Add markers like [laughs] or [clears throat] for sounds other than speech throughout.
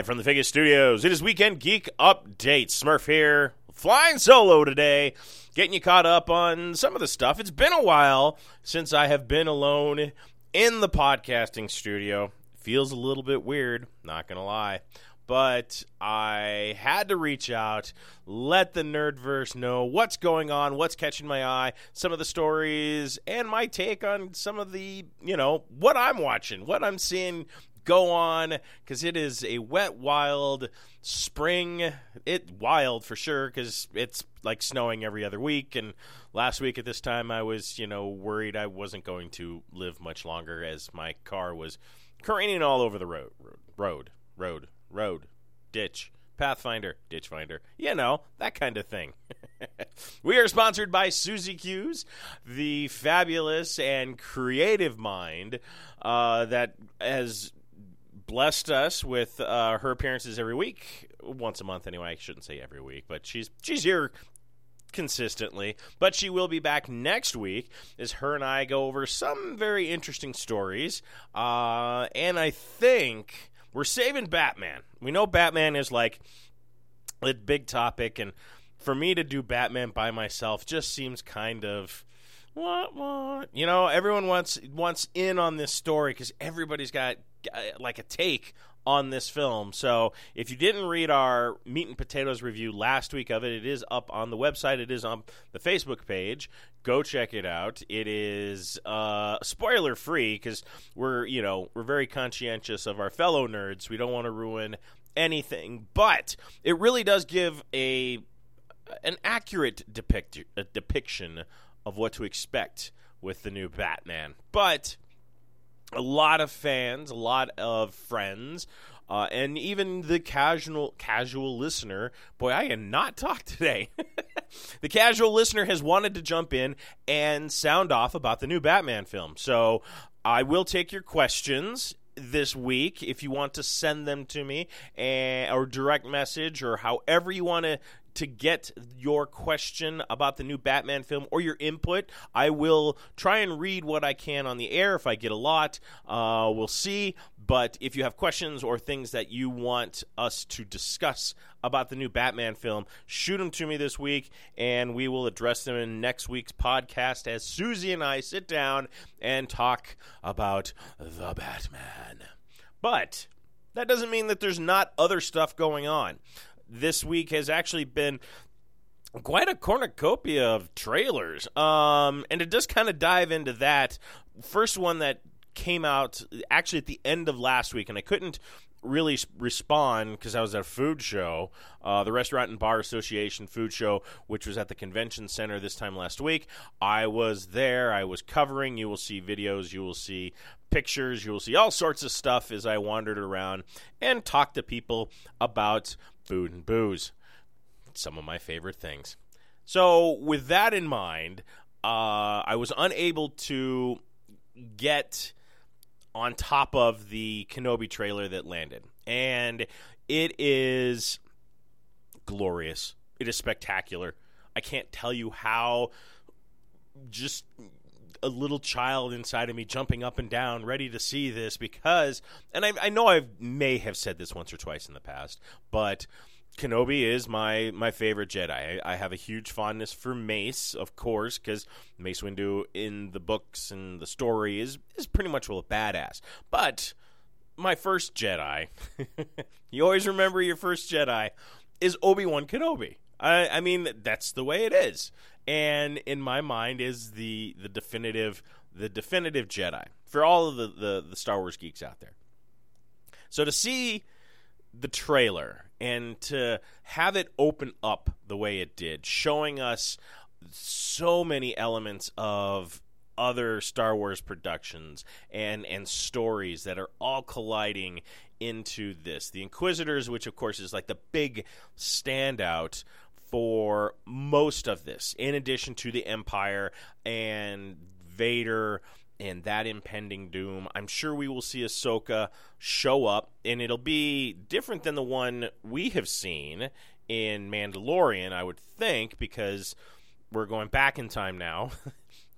Live from the Vegas studios, it is Weekend Geek Update. Smurf here, flying solo today, getting you caught up on some of the stuff. It's been a while since I have been alone in the podcasting studio. Feels a little bit weird, not gonna lie. But I had to reach out, let the nerdverse know what's going on, what's catching my eye, some of the stories, and my take on some of the, you know, what I'm watching, what I'm seeing go on because it is a wet, wild spring. It wild for sure because it's like snowing every other week. And last week at this time, I was you know worried I wasn't going to live much longer as my car was careening all over the road, road, road, road, ditch. Pathfinder, Ditch Finder, you know, that kind of thing. [laughs] we are sponsored by Susie Q's, the fabulous and creative mind uh, that has blessed us with uh, her appearances every week, once a month anyway. I shouldn't say every week, but she's she's here consistently. But she will be back next week as her and I go over some very interesting stories. Uh, and I think we're saving Batman. We know Batman is like a big topic, and for me to do Batman by myself just seems kind of what what you know everyone wants wants in on this story because everybody's got like a take on this film. So if you didn't read our meat and potatoes review last week of it, it is up on the website. It is on the Facebook page. Go check it out. It is uh, spoiler free because we're you know we're very conscientious of our fellow nerds. We don't want to ruin anything, but it really does give a an accurate depict a depiction of what to expect with the new Batman. But a lot of fans, a lot of friends, uh, and even the casual casual listener. Boy, I am not talk today. [laughs] the casual listener has wanted to jump in and sound off about the new Batman film. So I will take your questions this week if you want to send them to me and, or direct message or however you want to to get your question about the new Batman film or your input. I will try and read what I can on the air. If I get a lot, uh, we'll see. But if you have questions or things that you want us to discuss about the new Batman film, shoot them to me this week, and we will address them in next week's podcast as Susie and I sit down and talk about the Batman. But that doesn't mean that there's not other stuff going on this week has actually been quite a cornucopia of trailers. Um, and to just kind of dive into that, first one that came out actually at the end of last week, and I couldn't really respond because I was at a food show, uh, the Restaurant and Bar Association food show, which was at the convention center this time last week. I was there. I was covering. You will see videos. You will see pictures. You will see all sorts of stuff as I wandered around and talked to people about food and booze. Some of my favorite things. So, with that in mind, uh, I was unable to get on top of the Kenobi trailer that landed. And it is glorious. It is spectacular. I can't tell you how just a little child inside of me jumping up and down, ready to see this because, and I, I know I may have said this once or twice in the past, but Kenobi is my my favorite Jedi. I, I have a huge fondness for Mace, of course, because Mace Windu in the books and the story is is pretty much a badass. But my first Jedi, [laughs] you always remember your first Jedi, is Obi Wan Kenobi. I, I mean that's the way it is and in my mind is the the definitive the definitive Jedi for all of the, the, the Star Wars geeks out there. So to see the trailer and to have it open up the way it did, showing us so many elements of other Star Wars productions and and stories that are all colliding into this. The Inquisitors, which of course is like the big standout for most of this, in addition to the Empire and Vader and that impending doom. I'm sure we will see Ahsoka show up, and it'll be different than the one we have seen in Mandalorian, I would think, because we're going back in time now.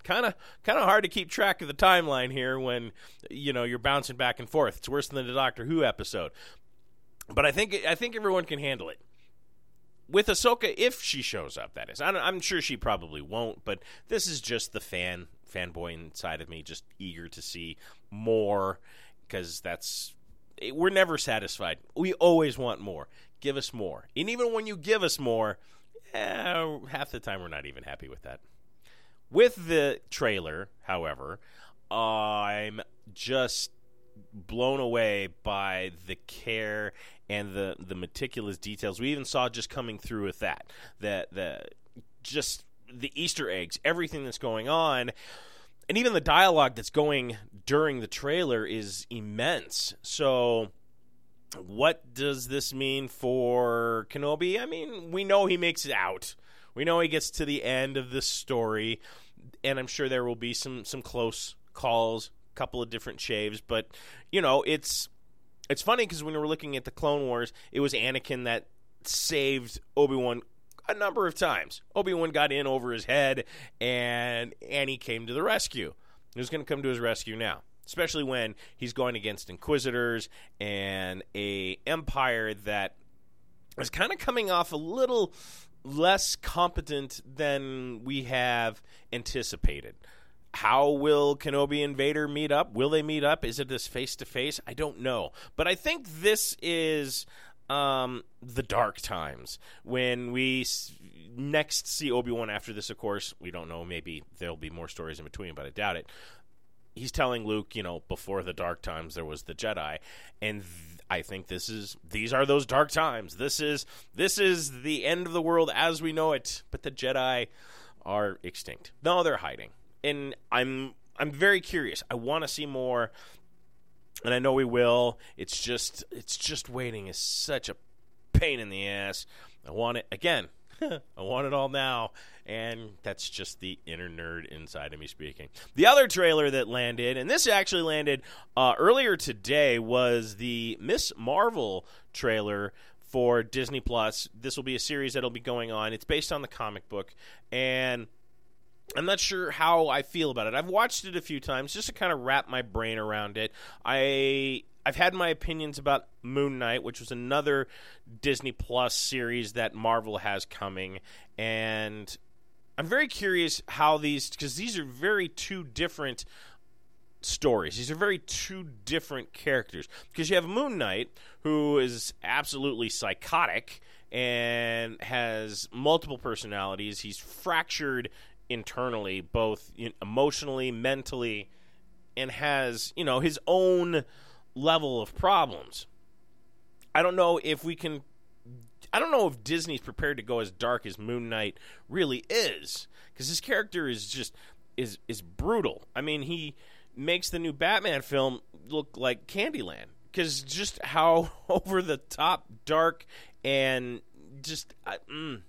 kind of kind of hard to keep track of the timeline here when you know you're bouncing back and forth. It's worse than the Doctor Who episode. But I think I think everyone can handle it. With Ahsoka, if she shows up, that is. I'm sure she probably won't, but this is just the fan fanboy inside of me, just eager to see more because that's we're never satisfied. We always want more. Give us more, and even when you give us more, eh, half the time we're not even happy with that. With the trailer, however, I'm just blown away by the care and the the meticulous details. We even saw just coming through with that that the just the Easter eggs, everything that's going on, and even the dialogue that's going during the trailer is immense. So, what does this mean for Kenobi? I mean, we know he makes it out. We know he gets to the end of this story, and I'm sure there will be some some close calls, a couple of different shaves, but you know, it's it's funny because when we were looking at the Clone Wars, it was Anakin that saved Obi Wan a number of times. Obi Wan got in over his head, and Annie came to the rescue. Who's going to come to his rescue now? Especially when he's going against Inquisitors and a Empire that is kind of coming off a little less competent than we have anticipated. How will Kenobi and Vader meet up? Will they meet up? Is it this face to face? I don't know. But I think this is um, the dark times when we s- next see Obi Wan after this. Of course, we don't know. Maybe there'll be more stories in between, but I doubt it. He's telling Luke, you know, before the dark times there was the Jedi, and th- I think this is these are those dark times. This is this is the end of the world as we know it. But the Jedi are extinct. No, they're hiding, and I'm I'm very curious. I want to see more and I know we will. It's just it's just waiting is such a pain in the ass. I want it again. [laughs] I want it all now, and that's just the inner nerd inside of me speaking. The other trailer that landed, and this actually landed uh, earlier today, was the Miss Marvel trailer for Disney Plus. This will be a series that'll be going on. It's based on the comic book, and I'm not sure how I feel about it. I've watched it a few times just to kind of wrap my brain around it. I I've had my opinions about Moon Knight, which was another Disney Plus series that Marvel has coming, and I'm very curious how these because these are very two different stories. These are very two different characters because you have Moon Knight who is absolutely psychotic and has multiple personalities. He's fractured internally, both emotionally, mentally, and has, you know, his own level of problems. I don't know if we can I don't know if Disney's prepared to go as dark as Moon Knight really is cuz his character is just is is brutal. I mean, he makes the new Batman film look like Candyland cuz just how [laughs] over the top dark and just uh, mm,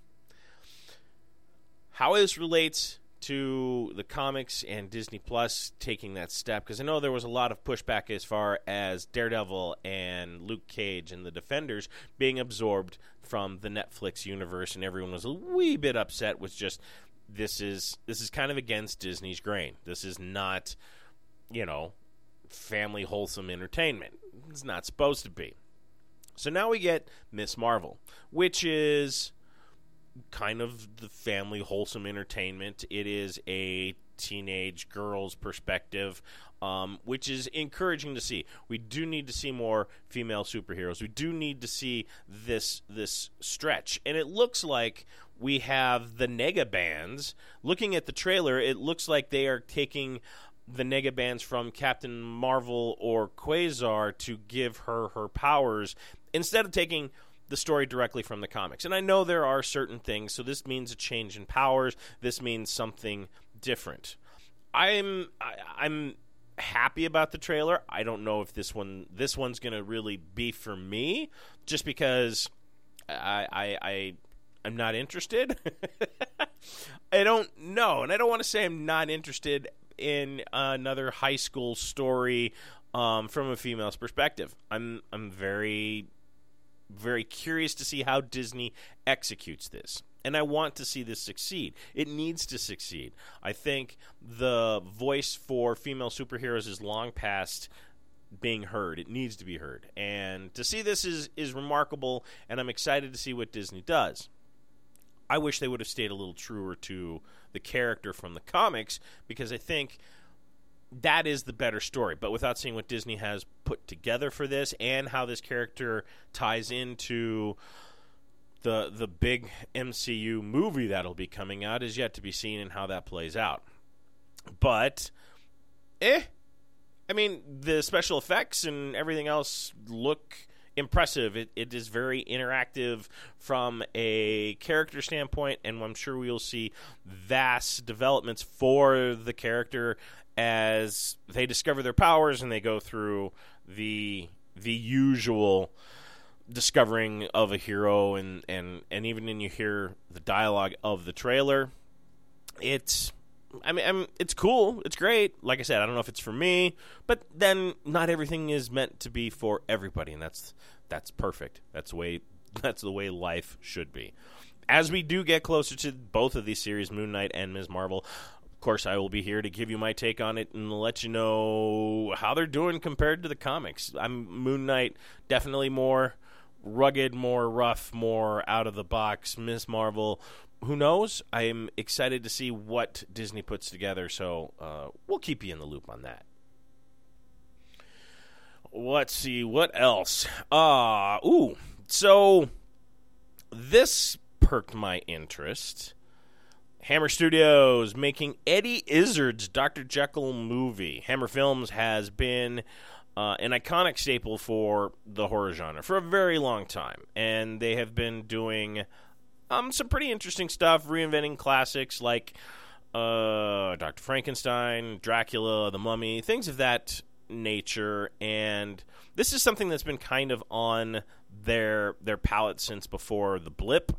how this relates to the comics and Disney Plus taking that step because I know there was a lot of pushback as far as Daredevil and Luke Cage and the Defenders being absorbed from the Netflix universe, and everyone was a wee bit upset with just this is this is kind of against Disney's grain. This is not, you know, family wholesome entertainment. It's not supposed to be. So now we get Miss Marvel, which is kind of the family wholesome entertainment. It is a teenage girl's perspective, um, which is encouraging to see. We do need to see more female superheroes. We do need to see this this stretch, and it looks like we have the nega bands. Looking at the trailer, it looks like they are taking the nega bands from Captain Marvel or Quasar to give her her powers instead of taking the story directly from the comics. And I know there are certain things, so this means a change in powers. This means something different. I'm I, I'm happy about the trailer. I don't know if this one this one's going to really be for me, just because I I, I I'm not interested. [laughs] I don't know, and I don't want to say I'm not interested in another high school story um, from a female's perspective. I'm I'm very very curious to see how Disney executes this. And I want to see this succeed. It needs to succeed. I think the voice for female superheroes is long past being heard. It needs to be heard. And to see this is, is remarkable, and I'm excited to see what Disney does. I wish they would have stayed a little truer to the character from the comics because I think that is the better story. But without seeing what Disney has put together for this and how this character ties into the the big MCU movie that'll be coming out is yet to be seen and how that plays out. But eh I mean the special effects and everything else look impressive. It, it is very interactive from a character standpoint, and I'm sure we'll see vast developments for the character as they discover their powers and they go through the the usual discovering of a hero and and and even when you hear the dialogue of the trailer it's I mean, I'm, it's cool. It's great. Like I said, I don't know if it's for me, but then not everything is meant to be for everybody, and that's that's perfect. That's the way [laughs] that's the way life should be. As we do get closer to both of these series, Moon Knight and Ms. Marvel, course, I will be here to give you my take on it and let you know how they're doing compared to the comics. I'm Moon Knight definitely more rugged, more rough, more out of the box. Miss Marvel, who knows? I'm excited to see what Disney puts together, so uh, we'll keep you in the loop on that. Let's see what else. Uh ooh. So this perked my interest. Hammer Studios making Eddie Izzard's Dr. Jekyll movie. Hammer Films has been uh, an iconic staple for the horror genre for a very long time, and they have been doing um, some pretty interesting stuff, reinventing classics like uh, Dr. Frankenstein, Dracula, The Mummy, things of that nature, and this is something that's been kind of on their their palette since before the blip,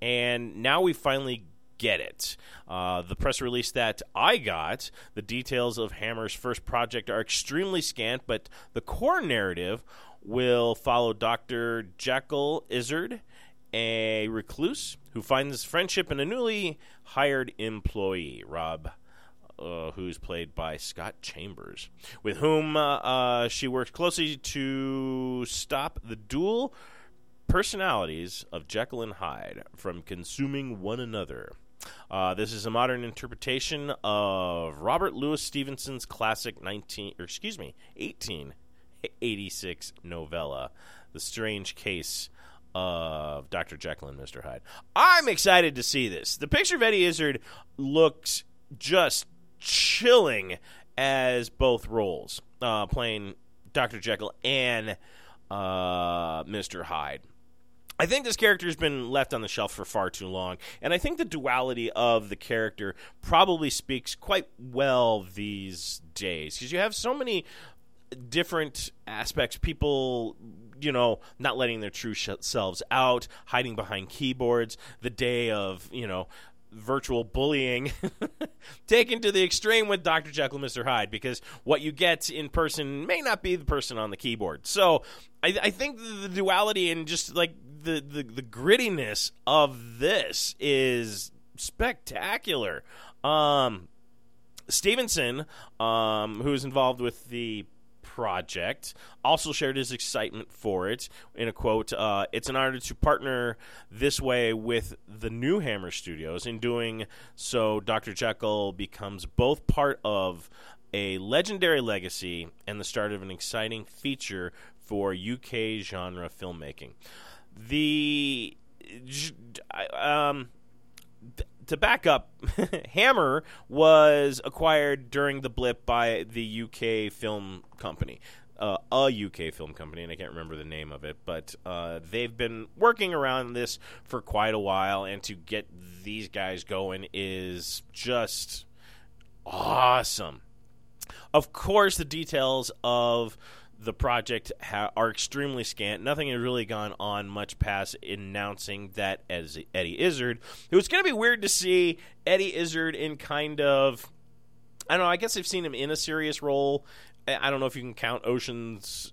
and now we finally get it. Uh, the press release that I got, the details of Hammer's first project are extremely scant, but the core narrative will follow Dr. Jekyll Izzard, a recluse who finds friendship in a newly hired employee, Rob uh, who's played by Scott Chambers, with whom uh, uh, she works closely to stop the dual personalities of Jekyll and Hyde from consuming one another. Uh, this is a modern interpretation of Robert Louis Stevenson's classic 19, or excuse me, 1886 novella, The Strange Case of Dr. Jekyll and Mr. Hyde. I'm excited to see this. The picture of Eddie Izzard looks just chilling as both roles, uh, playing Dr. Jekyll and uh, Mr. Hyde. I think this character has been left on the shelf for far too long, and I think the duality of the character probably speaks quite well these days because you have so many different aspects people you know not letting their true selves out hiding behind keyboards the day of you know virtual bullying [laughs] taken to the extreme with Dr. Jekyll Mr. Hyde because what you get in person may not be the person on the keyboard. So I, I think the duality and just like the, the, the grittiness of this is spectacular. Um, Stevenson, um, who is involved with the project. Also shared his excitement for it in a quote uh, It's an honor to partner this way with the new Hammer Studios. In doing so, Dr. Jekyll becomes both part of a legendary legacy and the start of an exciting feature for UK genre filmmaking. The. Um, to back up, [laughs] Hammer was acquired during the blip by the UK film company. Uh, a UK film company, and I can't remember the name of it, but uh, they've been working around this for quite a while, and to get these guys going is just awesome. Of course, the details of the project ha- are extremely scant. Nothing has really gone on much past announcing that as Eddie Izzard. It was going to be weird to see Eddie Izzard in kind of. I don't know. I guess I've seen him in a serious role. I don't know if you can count Oceans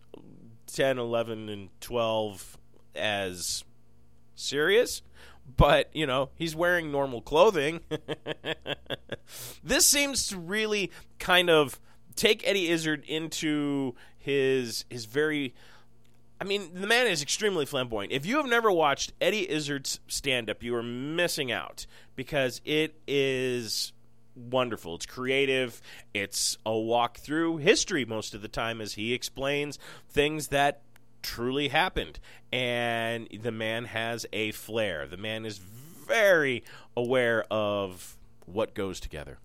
10, 11, and 12 as serious, but, you know, he's wearing normal clothing. [laughs] this seems to really kind of take Eddie Izzard into his his very I mean, the man is extremely flamboyant. If you have never watched Eddie Izzard's stand up, you are missing out because it is wonderful. It's creative. It's a walk through history most of the time as he explains things that truly happened. And the man has a flair. The man is very aware of what goes together.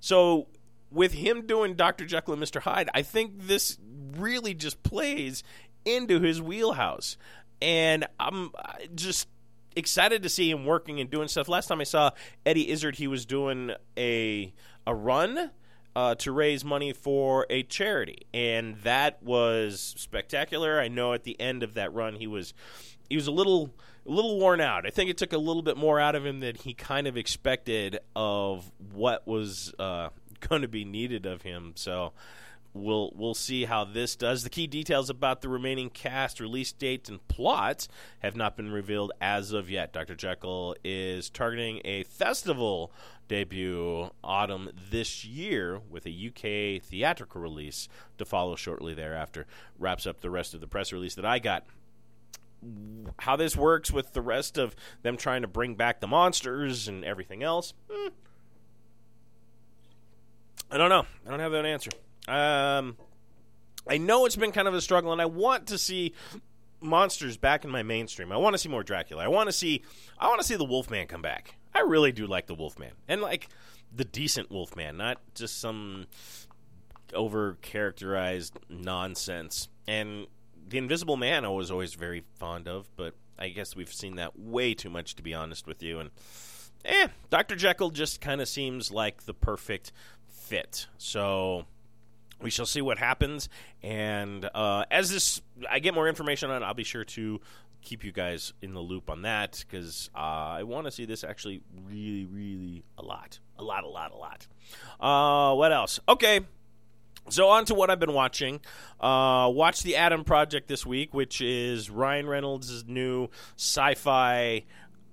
So with him doing Dr. Jekyll and Mr. Hyde, I think this really just plays into his wheelhouse. And I'm just excited to see him working and doing stuff. Last time I saw Eddie Izzard, he was doing a a run uh, to raise money for a charity, and that was spectacular. I know at the end of that run, he was he was a little a little worn out. I think it took a little bit more out of him than he kind of expected of what was uh, going to be needed of him. So we'll we'll see how this does. The key details about the remaining cast, release dates, and plots have not been revealed as of yet. Dr. Jekyll is targeting a festival debut autumn this year with a UK theatrical release to follow shortly thereafter. Wraps up the rest of the press release that I got. How this works with the rest of them trying to bring back the monsters and everything else, hmm, I don't know. I don't have that answer. Um, I know it's been kind of a struggle, and I want to see monsters back in my mainstream. I want to see more Dracula. I want to see. I want to see the Wolfman come back. I really do like the Wolfman, and like the decent Wolfman, not just some over characterized nonsense. And the Invisible Man, I was always very fond of, but I guess we've seen that way too much, to be honest with you. And eh, Doctor Jekyll just kind of seems like the perfect fit. So we shall see what happens. And uh, as this, I get more information on it, I'll be sure to keep you guys in the loop on that because uh, I want to see this actually really, really a lot. A lot, a lot, a lot. Uh, what else? Okay. So on to what I've been watching. Uh, watch the Adam Project this week, which is Ryan Reynolds' new sci-fi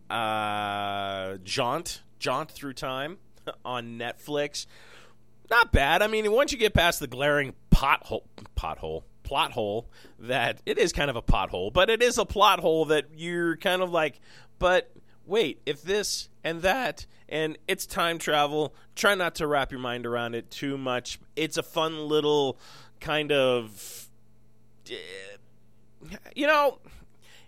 uh, jaunt, jaunt through time [laughs] on Netflix. Not bad. I mean, once you get past the glaring pothole, pothole, plot hole that it is kind of a pothole, but it is a plot hole that you're kind of like, but wait, if this and that and it's time travel, try not to wrap your mind around it too much. It's a fun little kind of eh, you know,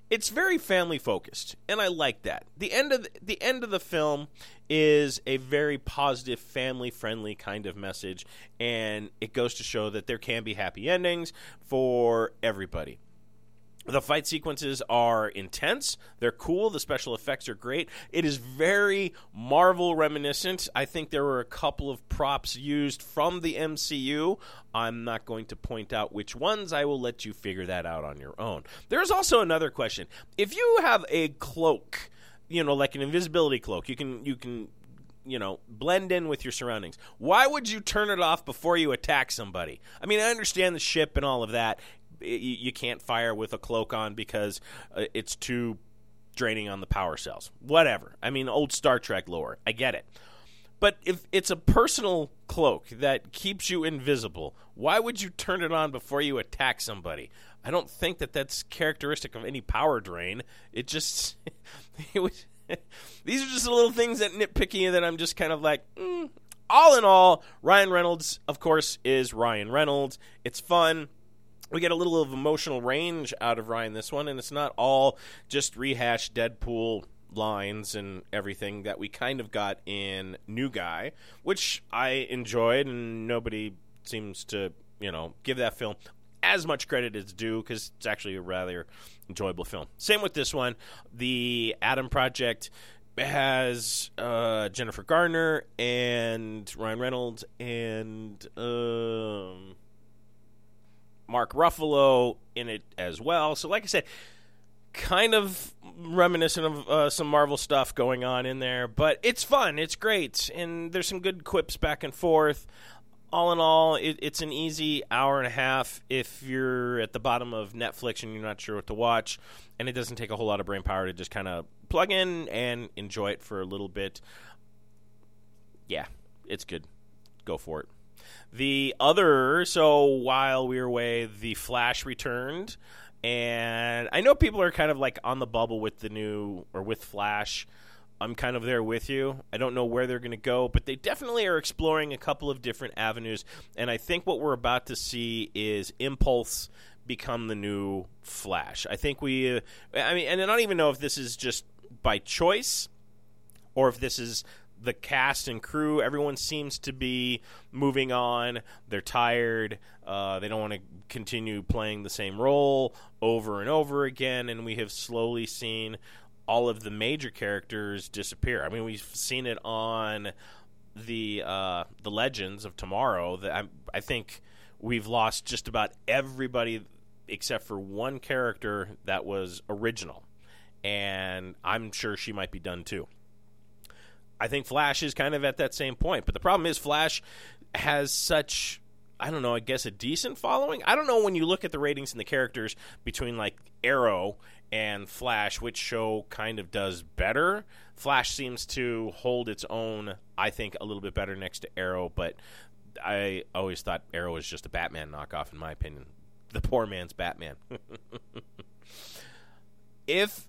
it's very family focused and I like that. The end of the, the end of the film is a very positive, family friendly kind of message, and it goes to show that there can be happy endings for everybody. The fight sequences are intense. They're cool. The special effects are great. It is very Marvel reminiscent. I think there were a couple of props used from the MCU. I'm not going to point out which ones. I will let you figure that out on your own. There's also another question. If you have a cloak you know, like an invisibility cloak. You can you can you know blend in with your surroundings. Why would you turn it off before you attack somebody? I mean, I understand the ship and all of that. You, can't fire with a cloak on because uh, it's too draining on the power cells. Whatever. I mean, old Star Trek lore. I get it. But if it's a personal cloak that keeps you invisible, why would you turn it on before you attack somebody? I don't think that that's characteristic of any power drain. It just [laughs] it was [laughs] these are just the little things that nitpicky that I'm just kind of like mm. all in all Ryan Reynolds of course is Ryan Reynolds. It's fun. We get a little of emotional range out of Ryan this one and it's not all just rehashed Deadpool lines and everything that we kind of got in New Guy, which I enjoyed and nobody seems to, you know, give that film as much credit as due because it's actually a rather enjoyable film. Same with this one. The Adam Project has uh, Jennifer Garner and Ryan Reynolds and um, Mark Ruffalo in it as well. So, like I said, kind of reminiscent of uh, some Marvel stuff going on in there, but it's fun. It's great, and there's some good quips back and forth. All in all, it, it's an easy hour and a half if you're at the bottom of Netflix and you're not sure what to watch, and it doesn't take a whole lot of brain power to just kind of plug in and enjoy it for a little bit. Yeah, it's good. Go for it. The other, so while we were away, The Flash returned. And I know people are kind of like on the bubble with the new, or with Flash. I'm kind of there with you. I don't know where they're going to go, but they definitely are exploring a couple of different avenues. And I think what we're about to see is Impulse become the new Flash. I think we, uh, I mean, and I don't even know if this is just by choice or if this is the cast and crew. Everyone seems to be moving on. They're tired. Uh, they don't want to continue playing the same role over and over again. And we have slowly seen all of the major characters disappear. I mean, we've seen it on the uh, the Legends of Tomorrow. That I, I think we've lost just about everybody except for one character that was original, and I'm sure she might be done too. I think Flash is kind of at that same point. But the problem is, Flash has such, I don't know, I guess a decent following. I don't know when you look at the ratings and the characters between like Arrow and Flash, which show kind of does better. Flash seems to hold its own, I think, a little bit better next to Arrow, but I always thought Arrow was just a Batman knockoff, in my opinion. The poor man's Batman. [laughs] if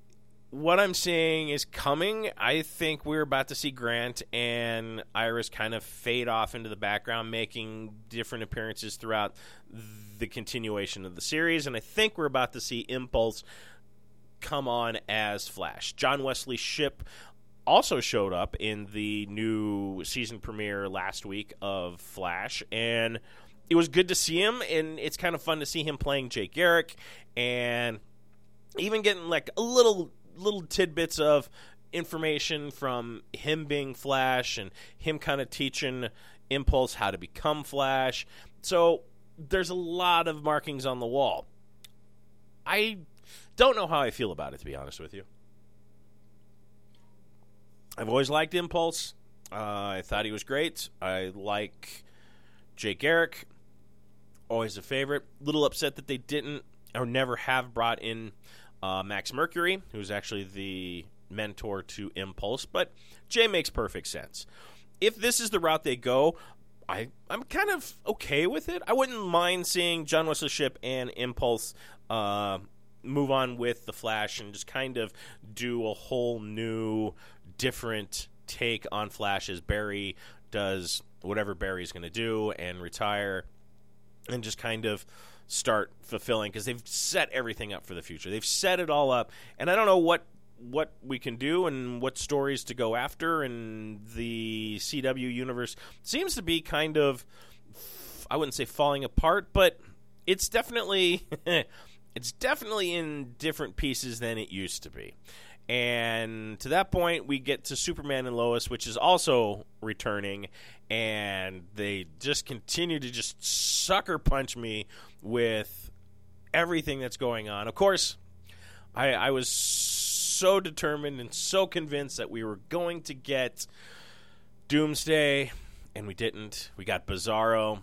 what I'm seeing is coming. I think we're about to see Grant and Iris kind of fade off into the background, making different appearances throughout the continuation of the series. And I think we're about to see Impulse come on as Flash. John Wesley Shipp also showed up in the new season premiere last week of Flash. And it was good to see him. And it's kind of fun to see him playing Jay Garrick. And even getting like a little little tidbits of information from him being Flash and him kind of teaching Impulse how to become Flash. So there's a lot of markings on the wall. I don't know how I feel about it, to be honest with you. I've always liked Impulse. Uh, I thought he was great. I like Jay Garrick. Always a favorite. Little upset that they didn't or never have brought in uh, Max Mercury, who's actually the mentor to Impulse, but Jay makes perfect sense. If this is the route they go, I, I'm kind of okay with it. I wouldn't mind seeing John Wesley Shipp and Impulse uh, move on with the Flash and just kind of do a whole new, different take on Flash as Barry does whatever Barry's going to do and retire, and just kind of start fulfilling because they've set everything up for the future. They've set it all up, and I don't know what what we can do and what stories to go after. And the CW universe seems to be kind of, I wouldn't say falling apart, but it's definitely [laughs] it's definitely in different pieces than it used to be. And to that point, we get to Superman and Lois, which is also returning, and they just continue to just sucker punch me with everything that's going on. Of course, I, I was so determined and so convinced that we were going to get Doomsday, and we didn't. We got Bizarro.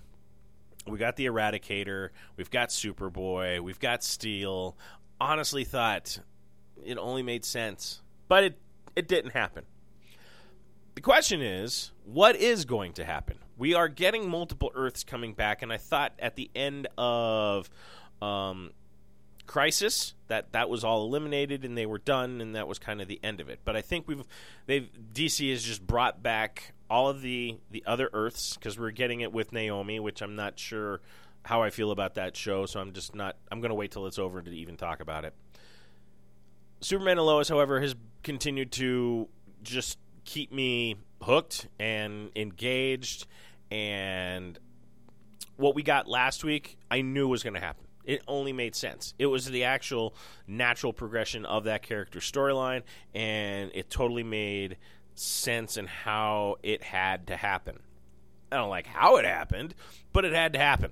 We got the Eradicator. We've got Superboy. We've got Steel. Honestly, thought it only made sense, but it it didn't happen. The question is, what is going to happen? We are getting multiple Earths coming back, and I thought at the end of um, Crisis that that was all eliminated and they were done, and that was kind of the end of it. But I think we've they've DC has just brought back all of the the other Earths because we're getting it with Naomi, which I'm not sure how I feel about that show, so I'm just not. I'm going to wait till it's over to even talk about it. Superman and Lois, however, has continued to just keep me hooked and engaged. And what we got last week, I knew was going to happen. It only made sense. It was the actual natural progression of that character storyline, and it totally made sense in how it had to happen. I don't like how it happened, but it had to happen.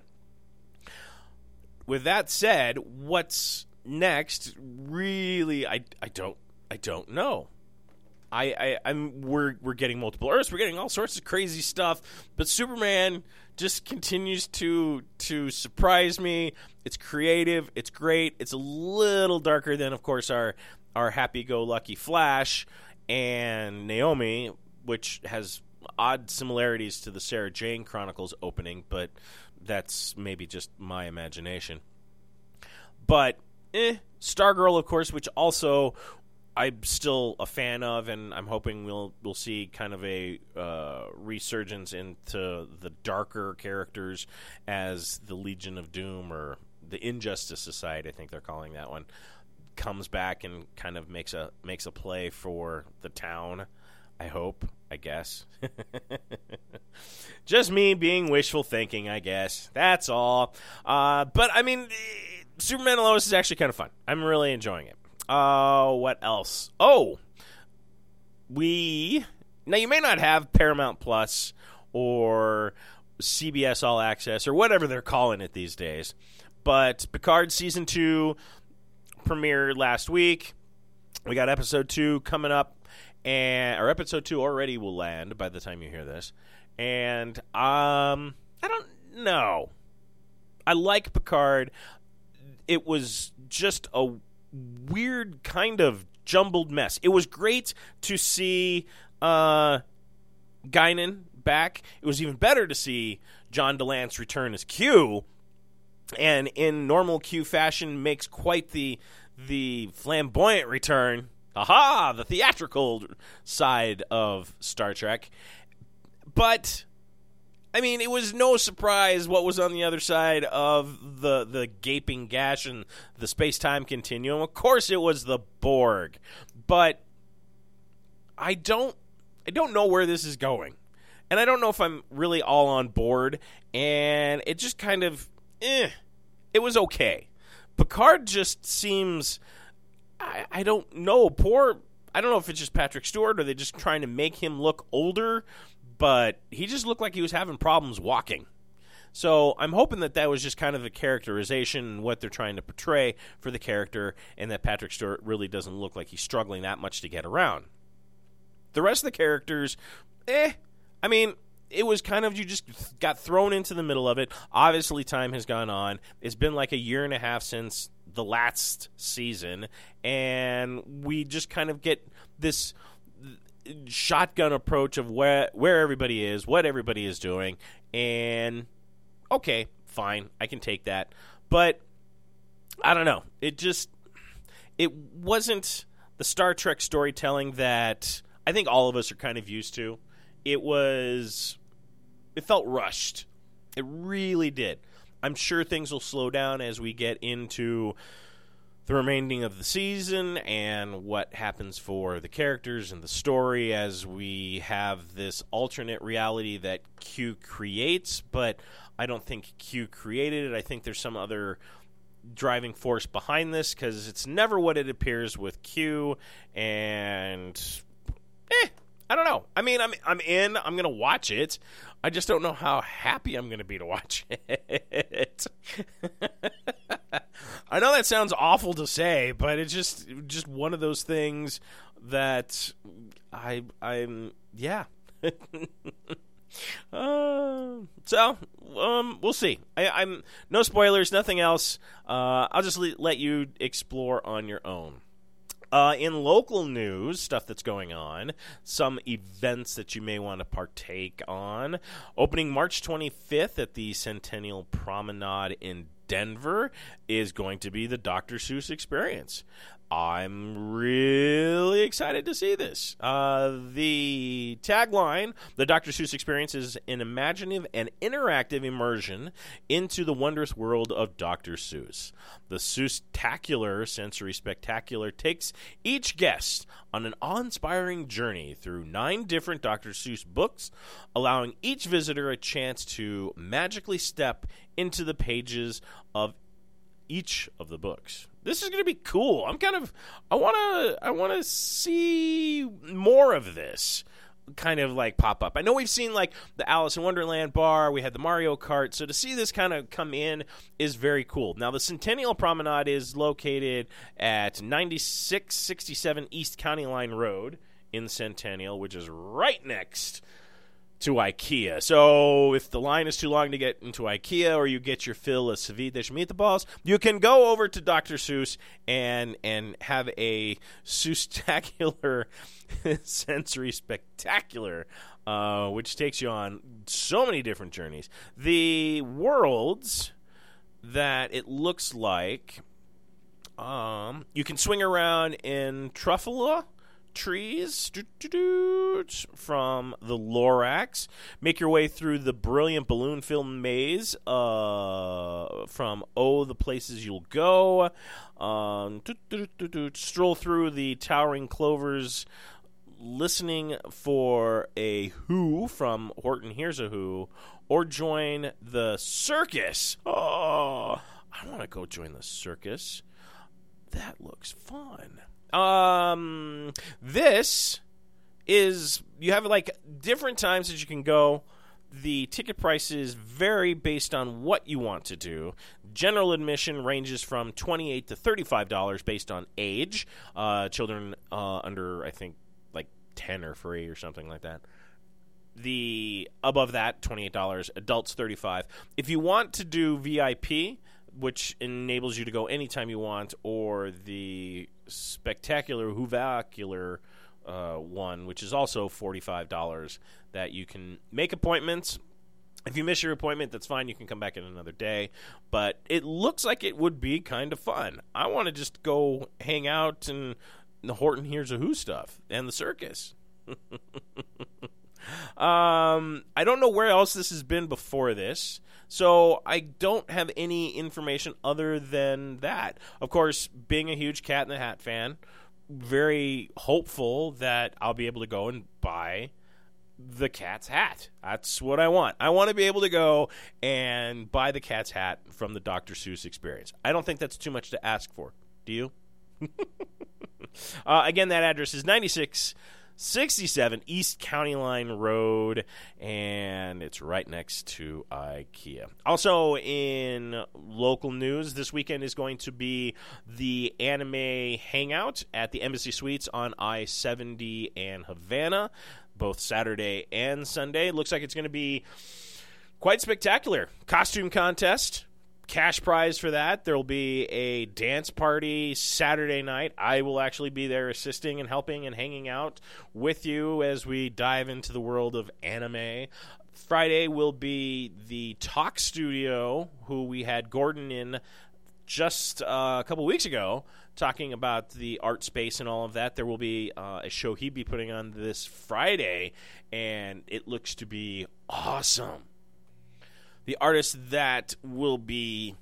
With that said, what's next? Really, I, I don't I don't know. I, I am we're we're getting multiple Earths, we're getting all sorts of crazy stuff, but Superman just continues to to surprise me. It's creative, it's great. It's a little darker than of course our our happy-go-lucky Flash and Naomi, which has odd similarities to the Sarah Jane Chronicles opening, but that's maybe just my imagination. But eh, Stargirl, of course, which also I'm still a fan of, and I'm hoping we'll we'll see kind of a uh, resurgence into the darker characters as the Legion of Doom or the Injustice Society, I think they're calling that one, comes back and kind of makes a makes a play for the town. I hope, I guess. [laughs] Just me being wishful thinking, I guess. That's all. Uh, but I mean, Superman and Lois is actually kind of fun. I'm really enjoying it. Uh, what else? Oh, we now you may not have Paramount Plus or CBS All Access or whatever they're calling it these days, but Picard season two premiered last week. We got episode two coming up, and or episode two already will land by the time you hear this. And um, I don't know. I like Picard. It was just a weird kind of jumbled mess. It was great to see uh, Guinan back. It was even better to see John de Lancie return as Q, and in normal Q fashion, makes quite the the flamboyant return. Aha! The theatrical side of Star Trek, but I mean, it was no surprise what was on the other side of the the gaping gash and the space time continuum. Of course, it was the Borg, but I don't I don't know where this is going, and I don't know if I'm really all on board. And it just kind of, eh, it was okay. Picard just seems, I, I don't know, poor. I don't know if it's just Patrick Stewart or they're just trying to make him look older but he just looked like he was having problems walking. So I'm hoping that that was just kind of a characterization and what they're trying to portray for the character, and that Patrick Stewart really doesn't look like he's struggling that much to get around. The rest of the characters, eh. I mean, it was kind of you just got thrown into the middle of it. Obviously, time has gone on. It's been like a year and a half since the last season, and we just kind of get this shotgun approach of where where everybody is, what everybody is doing, and okay, fine, I can take that. But I don't know. It just it wasn't the Star Trek storytelling that I think all of us are kind of used to. It was it felt rushed. It really did. I'm sure things will slow down as we get into the remaining of the season and what happens for the characters and the story as we have this alternate reality that Q creates, but I don't think Q created it. I think there's some other driving force behind this because it's never what it appears with Q, and eh, I don't know. I mean, I'm I'm in. I'm gonna watch it. I just don't know how happy I'm gonna be to watch [laughs] it. I know that sounds awful to say, but it's just just one of those things that I I'm yeah. [laughs] uh, so um, we'll see. I, am no spoilers, nothing else. Uh, I'll just le- let you explore on your own. Uh, in local news, stuff that's going on, some events that you may want to partake on. Opening March 25th at the Centennial Promenade in Denver is going to be the Dr. Seuss experience. I'm really excited to see this. Uh, the tagline, the Dr. Seuss experience, is an imaginative and interactive immersion into the wondrous world of Dr. Seuss. The Seuss-tacular sensory spectacular takes each guest on an awe-inspiring journey through nine different Dr. Seuss books, allowing each visitor a chance to magically step into the pages of each of the books. This is going to be cool. I'm kind of I want to I want to see more of this kind of like pop up. I know we've seen like the Alice in Wonderland bar, we had the Mario Kart, so to see this kind of come in is very cool. Now the Centennial Promenade is located at 9667 East County Line Road in Centennial, which is right next to IKEA. So if the line is too long to get into IKEA or you get your fill of Swedish meatballs, you can go over to Dr. Seuss and and have a Seustacular [laughs] sensory spectacular, uh, which takes you on so many different journeys. The worlds that it looks like um, you can swing around in Truffula trees from the Lorax. Make your way through the brilliant balloon filled maze uh, from Oh, the Places You'll Go. Um, stroll through the towering clovers listening for a Who from Horton Hears a Who, or join the circus. Oh, I want to go join the circus. That looks fun. Um, this is you have like different times that you can go. The ticket prices vary based on what you want to do. General admission ranges from twenty-eight to thirty-five dollars based on age. Uh, children uh, under, I think, like ten or free or something like that. The above that, twenty-eight dollars. Adults, thirty-five. If you want to do VIP, which enables you to go anytime you want, or the spectacular Whovacular uh, one, which is also forty-five dollars. That you can make appointments. If you miss your appointment, that's fine. You can come back in another day. But it looks like it would be kind of fun. I want to just go hang out and the Horton Hears a Who stuff and the circus. [laughs] um, I don't know where else this has been before this. So I don't have any information other than that. Of course, being a huge Cat in the Hat fan, very hopeful that I'll be able to go and buy the cat's hat. That's what I want. I want to be able to go and buy the cat's hat from the Dr. Seuss experience. I don't think that's too much to ask for. Do you? [laughs] uh, again, that address is 96- 67 East County Line Road, and it's right next to IKEA. Also, in local news, this weekend is going to be the anime hangout at the Embassy Suites on I 70 and Havana, both Saturday and Sunday. Looks like it's going to be quite spectacular. Costume contest cash prize for that. There will be a dance party Saturday night. I will actually be there assisting and helping and hanging out with you as we dive into the world of anime. Friday will be the Talk Studio, who we had Gordon in just uh, a couple weeks ago talking about the art space and all of that. There will be uh, a show he'd be putting on this Friday, and it looks to be awesome the artists that will be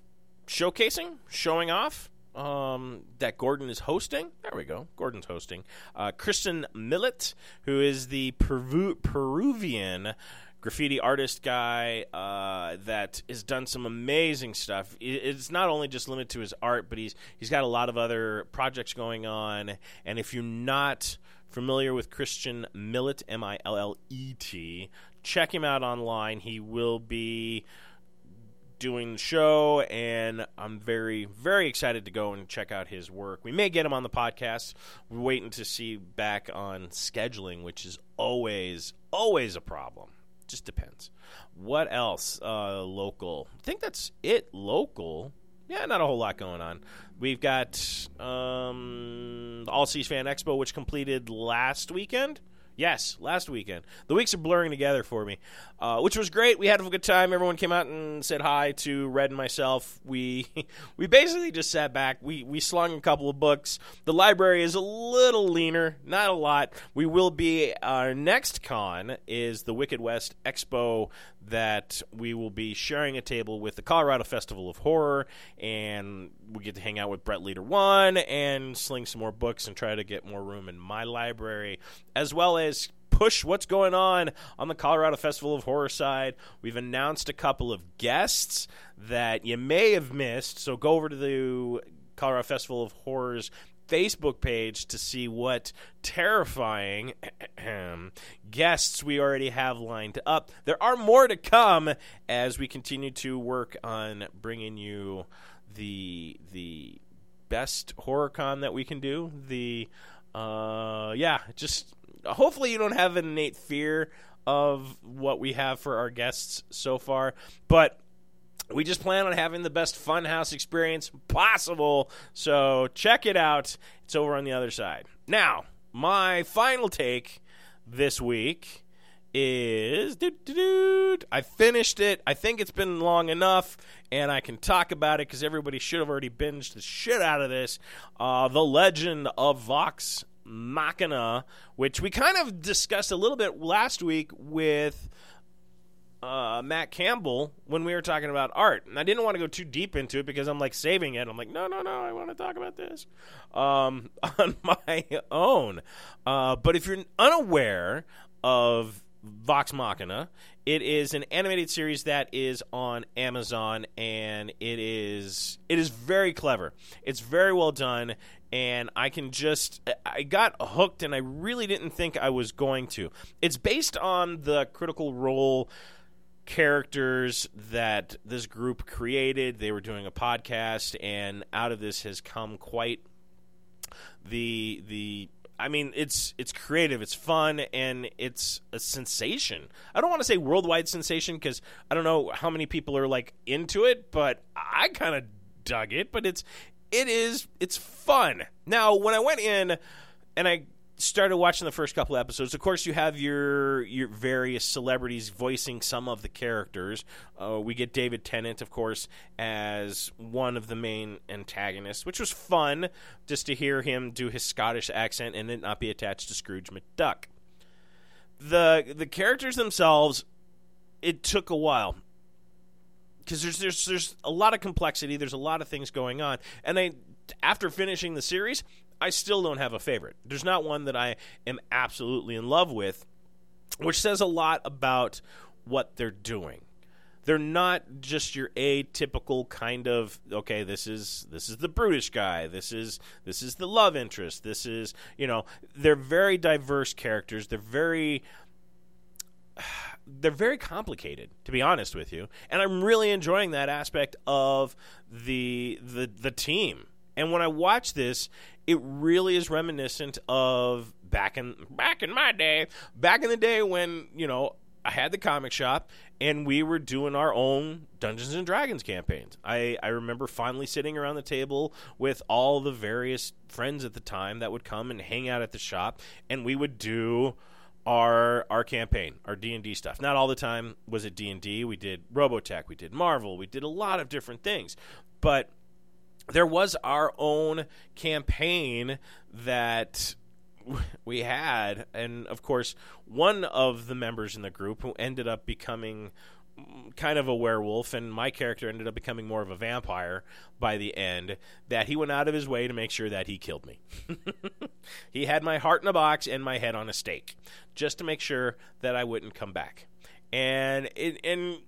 showcasing, showing off, um, that Gordon is hosting. There we go. Gordon's hosting. Uh, Christian Millet, who is the Peru- Peruvian graffiti artist guy uh, that has done some amazing stuff. It's not only just limited to his art, but he's he's got a lot of other projects going on. And if you're not familiar with Christian Millet, M I L L E T, check him out online. He will be doing the show, and I'm very, very excited to go and check out his work. We may get him on the podcast. We're waiting to see back on scheduling, which is always, always a problem. Just depends. What else? Uh, local. I think that's it. Local. Yeah, not a whole lot going on. We've got um, the All Seas Fan Expo, which completed last weekend. Yes, last weekend. The weeks are blurring together for me, uh, which was great. We had a good time. Everyone came out and said hi to Red and myself. We [laughs] we basically just sat back. We we slung a couple of books. The library is a little leaner, not a lot. We will be our next con is the Wicked West Expo that we will be sharing a table with the Colorado Festival of Horror, and we get to hang out with Brett Leader One and sling some more books and try to get more room in my library, as well as push what's going on on the Colorado Festival of Horror side. We've announced a couple of guests that you may have missed, so go over to the Colorado Festival of Horrors Facebook page to see what terrifying [clears throat] guests we already have lined up. There are more to come as we continue to work on bringing you the the best horror con that we can do. The uh, yeah, just hopefully you don't have an innate fear of what we have for our guests so far, but we just plan on having the best funhouse experience possible. So check it out. It's over on the other side. Now, my final take this week is I finished it. I think it's been long enough, and I can talk about it because everybody should have already binged the shit out of this. Uh, the Legend of Vox Machina, which we kind of discussed a little bit last week with uh, Matt Campbell when we were talking about art, and I didn't want to go too deep into it because I'm like saving it. I'm like, no, no, no, I want to talk about this um, [laughs] on my own. Uh, but if you're unaware of Vox Machina, it is an animated series that is on Amazon, and it is it is very clever. It's very well done and I can just I got hooked and I really didn't think I was going to. It's based on the Critical Role characters that this group created. They were doing a podcast, and out of this has come quite the the. I mean, it's it's creative, it's fun, and it's a sensation. I don't want to say worldwide sensation because I don't know how many people are like into it, but I kind of dug it. But it's it is it's fun. Now, when I went in and I started watching the first couple episodes, of course, you have your your various celebrities voicing some of the characters. Uh, we get David Tennant, of course, as one of the main antagonists, which was fun just to hear him do his Scottish accent and it not be attached to Scrooge McDuck. The the characters themselves, it took a while because there's there's there's a lot of complexity. There's a lot of things going on, and I after finishing the series, I still don't have a favorite. There's not one that I am absolutely in love with, which says a lot about what they're doing. They're not just your atypical kind of okay. This is this is the brutish guy. This is this is the love interest. This is you know they're very diverse characters. They're very [sighs] they're very complicated to be honest with you and i'm really enjoying that aspect of the the the team and when i watch this it really is reminiscent of back in back in my day, back in the day when you know I had the comic shop and we were doing our own Dungeons and Dragons campaigns. I, I remember finally sitting around the table with all the various friends at the time that would come and hang out at the shop, and we would do our our campaign, our D and D stuff. Not all the time was it D and D. We did Robotech, we did Marvel, we did a lot of different things, but there was our own campaign that [laughs] we had and of course one of the members in the group who ended up becoming kind of a werewolf and my character ended up becoming more of a vampire by the end that he went out of his way to make sure that he killed me. [laughs] He had my heart in a box and my head on a stake just to make sure that i wouldn't come back. And it, and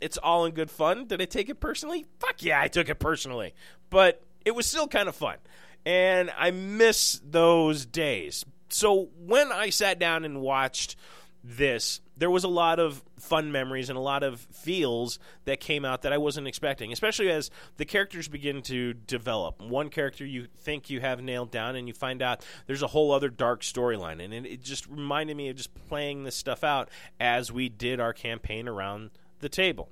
it's all in good fun. Did I take it personally? Fuck yeah, I took it personally. But it was still kind of fun. And I miss those days. So when I sat down and watched this, there was a lot of fun memories and a lot of feels that came out that I wasn't expecting, especially as the characters begin to develop. One character you think you have nailed down, and you find out there's a whole other dark storyline. And it, just reminded me of just playing this stuff out as we did our campaign around the table.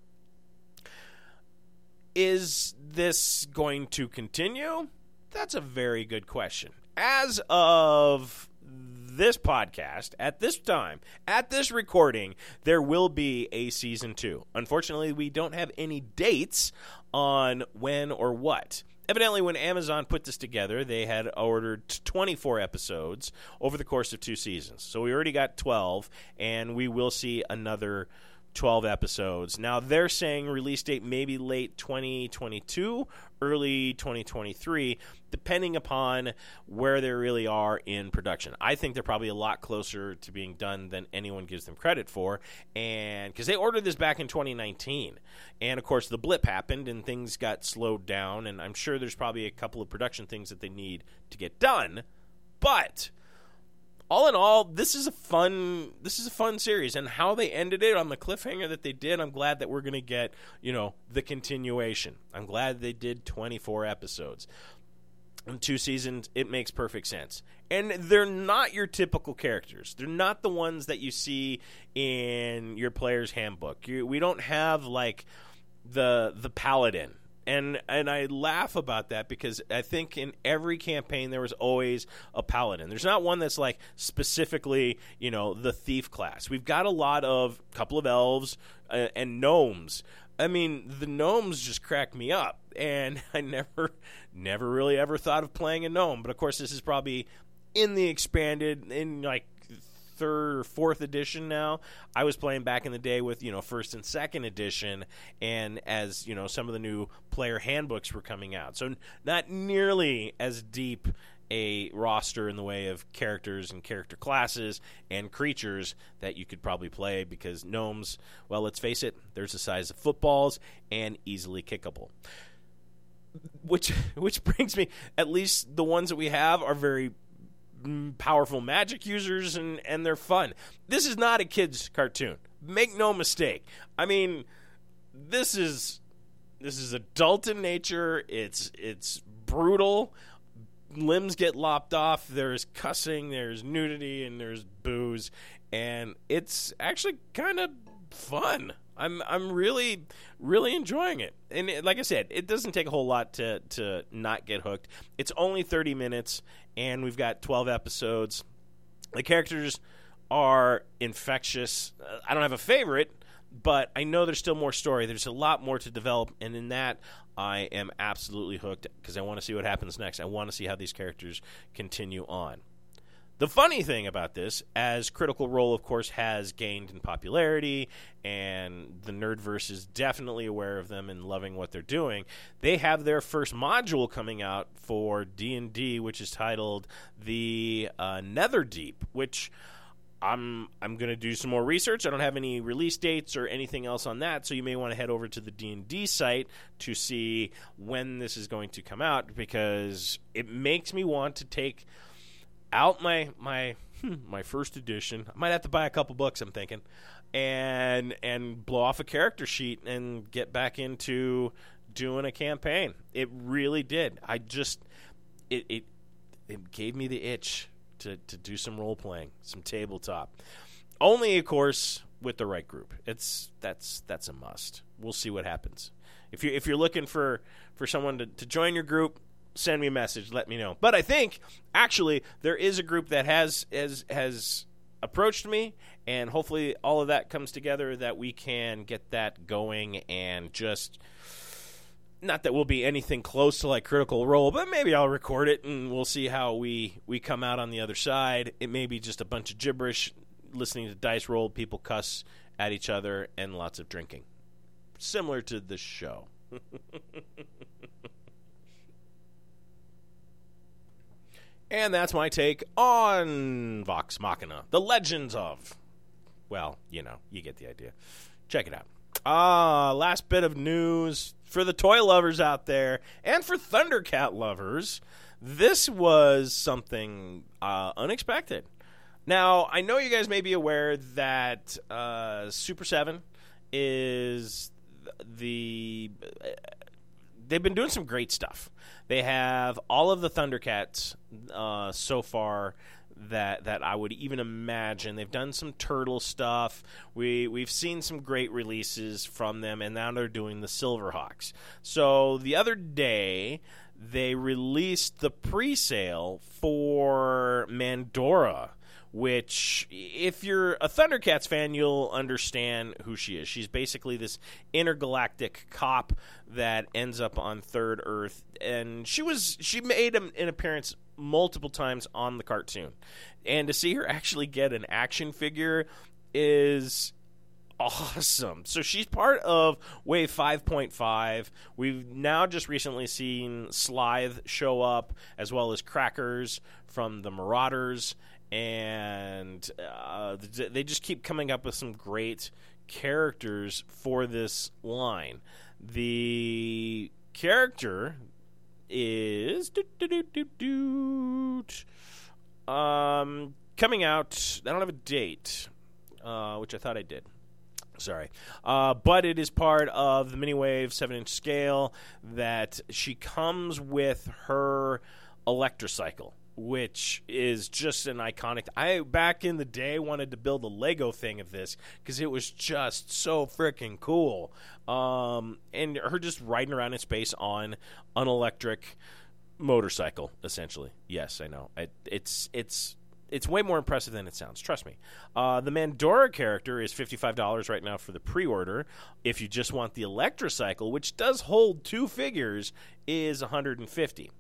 Is this going to continue? That's a very good question. As of this podcast, at this time, at this recording, there will be a season two. Unfortunately, we don't have any dates on when or what. Evidently, when Amazon put this together, they had ordered 24 episodes over the course of two seasons. So we already got 12, and we will see another 12 episodes. Now they're saying release date maybe late 2022, early 2023, depending upon where they really are in production. I think they're probably a lot closer to being done than anyone gives them credit for, and because they ordered this back in 2019, and of course the blip happened and things got slowed down, and I'm sure there's probably a couple of production things that they need to get done, but all in all, this is a fun this is a fun series, and how they ended it on the cliffhanger that they did, I'm glad that we're to get you know the continuation. I'm glad they did 24 episodes. In two seasons, it makes perfect sense. And they're not your typical characters. They're not the ones that you see in your player's handbook. You, we don't have like the the paladin and and I laugh about that because I think in every campaign there was always a paladin. There's not one that's like specifically, you know, the thief class. We've got a lot of couple of elves uh, and gnomes. I mean, the gnomes just crack me up, and [laughs] I never, never really ever thought of playing a gnome. But of course, this is probably in the expanded in like third or fourth edition now. I was playing back in the day with you know first and second edition, and as you know some of the new player handbooks were coming out, so not nearly as deep a roster in the way of characters and character classes and creatures that you could probably play because gnomes, well, let's face it, there's the size of footballs and easily kickable. Which [laughs] which brings me at least the ones that we have are very powerful magic users and and they're fun. This is not a kids cartoon. Make no mistake. I mean, this is this is adult in nature. It's it's brutal. Limbs get lopped off. There's cussing, there's nudity, and there's booze, and it's actually kind of fun. I'm I'm really really enjoying it. And it, like I said, it doesn't take a whole lot to to not get hooked. It's only 30 minutes and we've got 12 episodes. The characters are infectious. Uh, I don't have a favorite, but I know there's still more story. There's a lot more to develop, and in that, I am absolutely hooked because I want to see what happens next. I want to see how these characters continue on. The funny thing about this, as Critical Role, of course, has gained in popularity, and the Nerdverse is definitely aware of them and loving what they're doing, they have their first module coming out for D and D, which is titled the uh, Netherdeep, which. I'm I'm going to do some more research. I don't have any release dates or anything else on that, so you may want to head over to the D&D site to see when this is going to come out because it makes me want to take out my my hmm, my first edition. I might have to buy a couple books. I'm thinking, and and blow off a character sheet and get back into doing a campaign. It really did. I just it it it gave me the itch to to do some role playing, some tabletop. Only, of course, with the right group. It's that's that's a must. We'll see what happens. If you if you're looking for for someone to, to join your group, send me a message. Let me know. But I think actually there is a group that has has has approached me, and hopefully all of that comes together that we can get that going and just. Not that we'll be anything close to like Critical Role, but maybe I'll record it and we'll see how we we come out on the other side. It may be just a bunch of gibberish, listening to dice roll, people cuss at each other, and lots of drinking, similar to this show. [laughs] And that's my take on Vox Machina, the legends of. Well, you know, you get the idea. Check it out. Ah, last bit of news for the toy lovers out there and for Thundercat lovers. This was something uh, unexpected. Now, I know you guys may be aware that uh, Super 7 is the. They've been doing some great stuff. They have all of the Thundercats uh, so far that that I would even imagine. They've done some turtle stuff. We we've seen some great releases from them, and now they're doing the Silverhawks. So the other day they released the pre-sale for Mandora which, if you're a Thundercats fan, you'll understand who she is. She's basically this intergalactic cop that ends up on Third Earth, and she was she made an appearance multiple times on the cartoon, and to see her actually get an action figure is awesome. So she's part of Wave 5.5. We've now just recently seen Slithe show up, as well as Crackers from the Marauders, and uh, they just keep coming up with some great characters for this line. The character is um, coming out. I don't have a date, uh, which I thought I did. Sorry. Uh, but it is part of the Miniwave 7 inch scale that she comes with her Electrocycle, which is just an iconic. I, back in the day, wanted to build a Lego thing of this because it was just so freaking cool. Um, and her just riding around in space on an electric motorcycle, essentially. Yes, I know. It, it's, it's it's way more impressive than it sounds. Trust me. Uh, the Mandora character is fifty five dollars right now for the pre order. If you just want the Electrocycle, which does hold two figures, is one hundred and fifty.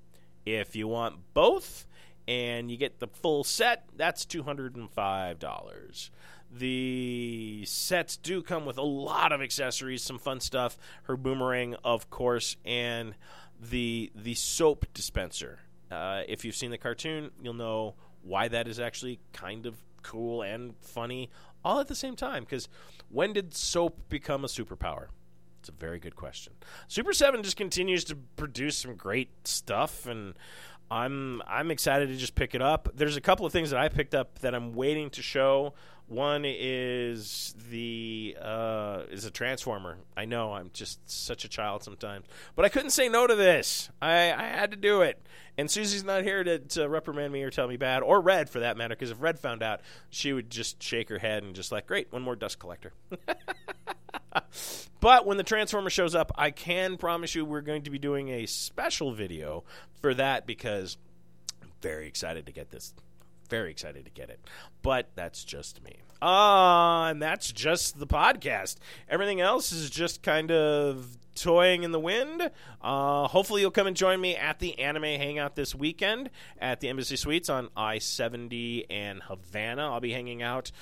If you want both and you get the full set, that's two hundred and five dollars. The sets do come with a lot of accessories, some fun stuff. Her boomerang, of course, and the the soap dispenser. Uh, if you've seen the cartoon, you'll know why that is actually kind of cool and funny all at the same time. Because when did soap become a superpower? It's a very good question. Super Seven just continues to produce some great stuff, and I'm I'm excited to just pick it up. There's a couple of things that I picked up that I'm waiting to show. One is the uh, is a transformer. I know I'm just such a child sometimes, but I couldn't say no to this. I, I had to do it. And Susie's not here to, to reprimand me or tell me bad, or Red for that matter. Because if Red found out, she would just shake her head and just like, great, one more dust collector. [laughs] [laughs] but when the transformer shows up, I can promise you we're going to be doing a special video for that because I'm very excited to get this very excited to get it. But that's just me. Uh, and that's just the podcast. Everything else is just kind of toying in the wind. Uh, hopefully, you'll come and join me at the anime hangout this weekend at the Embassy Suites on I 70 and Havana. I'll be hanging out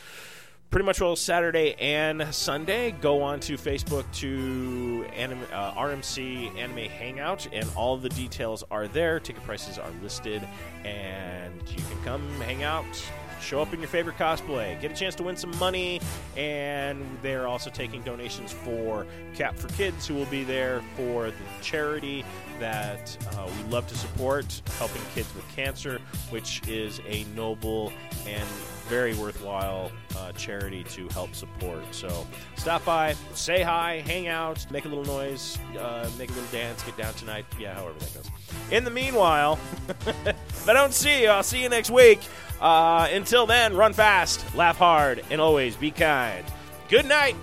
pretty much all Saturday and Sunday. Go on to Facebook to uh, RMC Anime Hangout, and all the details are there. Ticket prices are listed, and you can come hang out. Show up in your favorite cosplay, get a chance to win some money, and they're also taking donations for Cap for Kids, who will be there for the charity that uh, we love to support, helping kids with cancer, which is a noble and very worthwhile uh, charity to help support. So stop by, say hi, hang out, make a little noise, uh, make a little dance, get down tonight. Yeah, however that goes. In the meanwhile, [laughs] if I don't see you, I'll see you next week. Uh, until then, run fast, laugh hard, and always be kind. Good night.